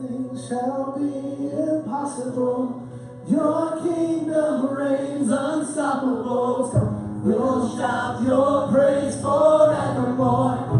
nothing shall be impossible. Your kingdom reigns unstoppable. We'll shout your praise forevermore.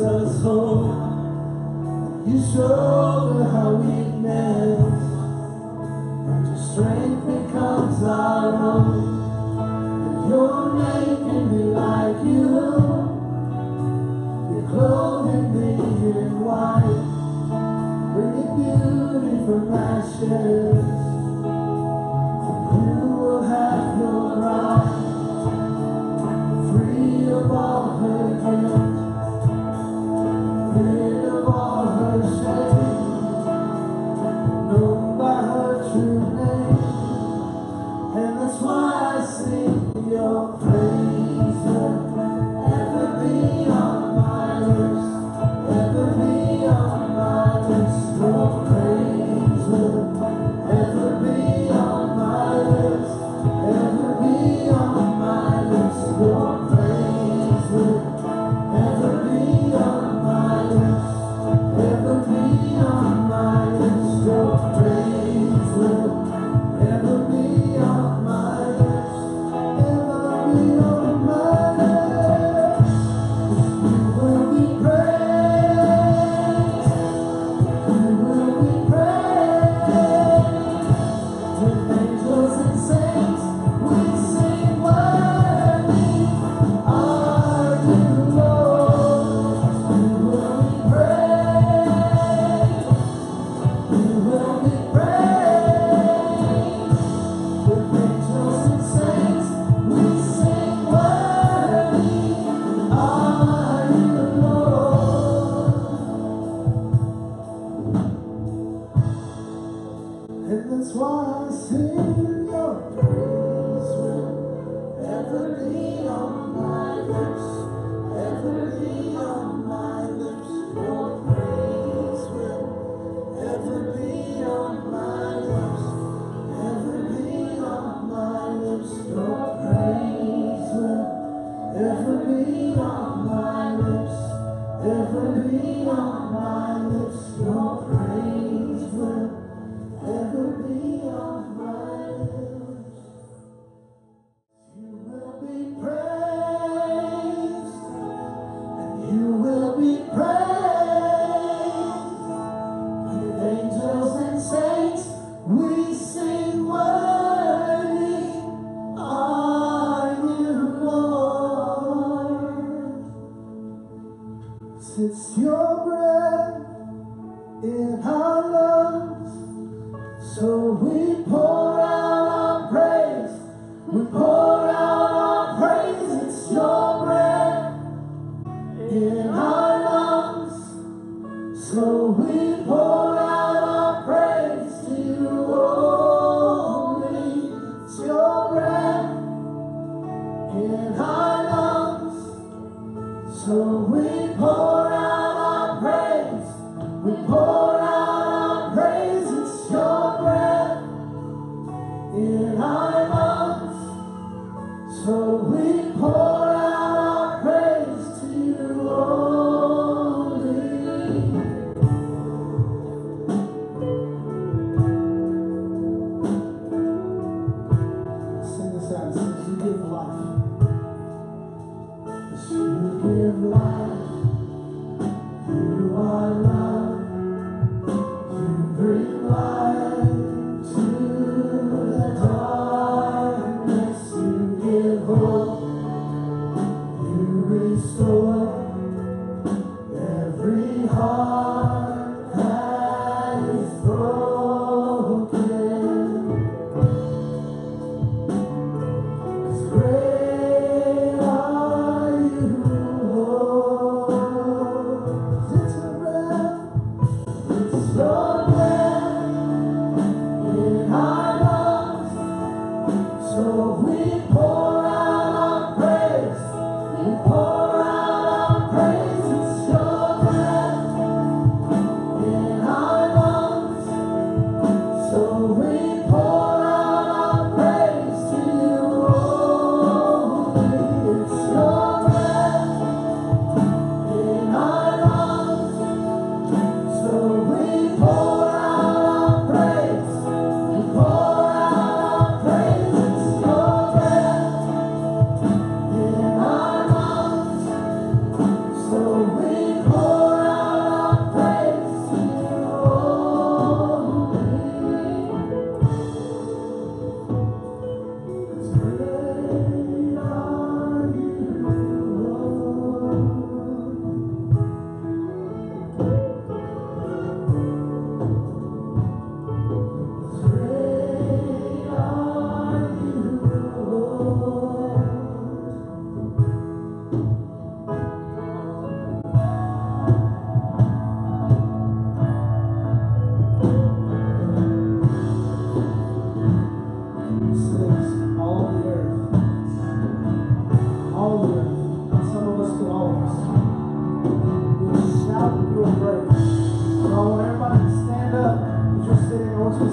us home. You showed us how weakness and your strength becomes our own. You're making me like you. You're clothing me in white, bringing beauty from ashes. of life.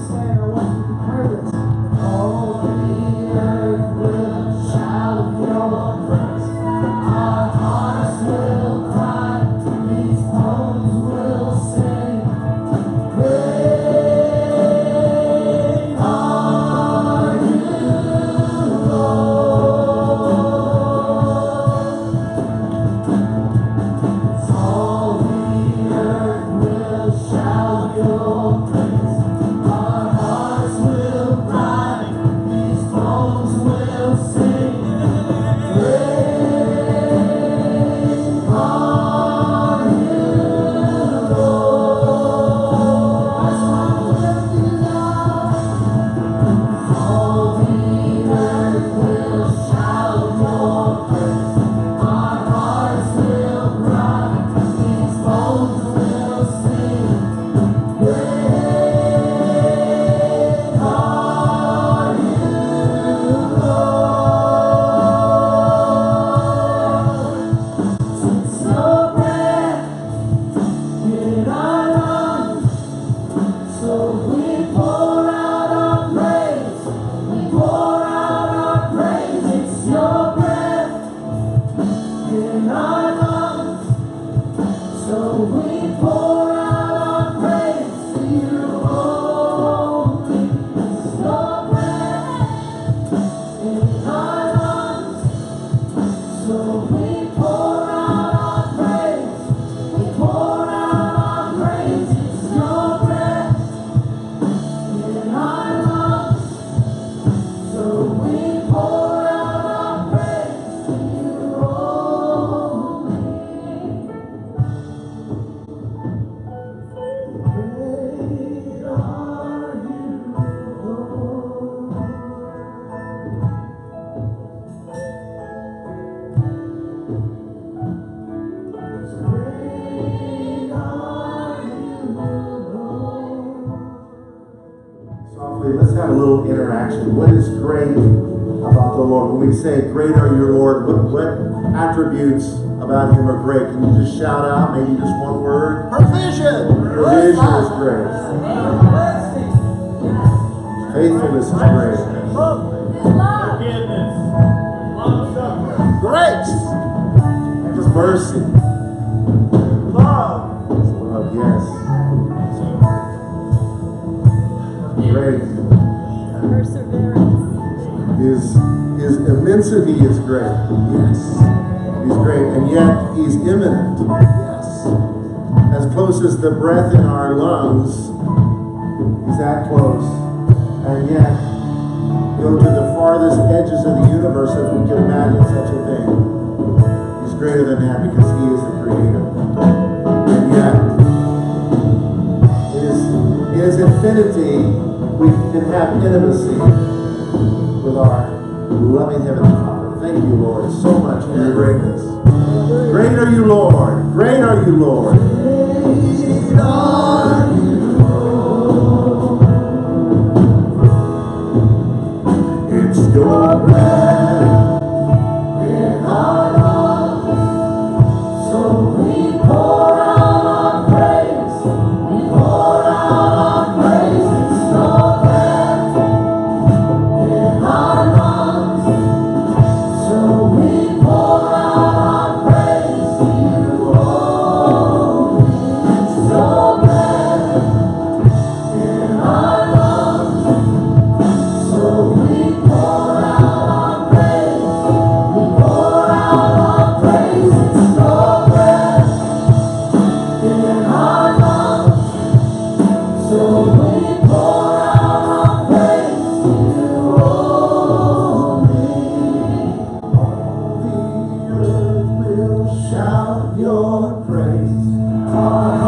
Santa was nervous. Say, Great about the Lord, When we say Great are your lord what, what attributes about him are great? Can you just shout out maybe just one word? Provision. Provision is great. Faithfulness is great. Forgiveness. Grace. His mercy. Love. Love, yes. Great. Perseverance. Is his immensity is great. Yes. He's great. And yet he's immanent. Yes. As close as the breath in our lungs, he's that close. And yet, go to the farthest edges of the universe if we can imagine such a thing. He's greater than that because he is the creator. And yet, in his, his infinity, we can have intimacy with our loving Heavenly Father. Thank you, Lord, so much for your greatness. Great are you, Lord. Great are you, Lord. Great are you, Lord. It's your breath. Of your praise.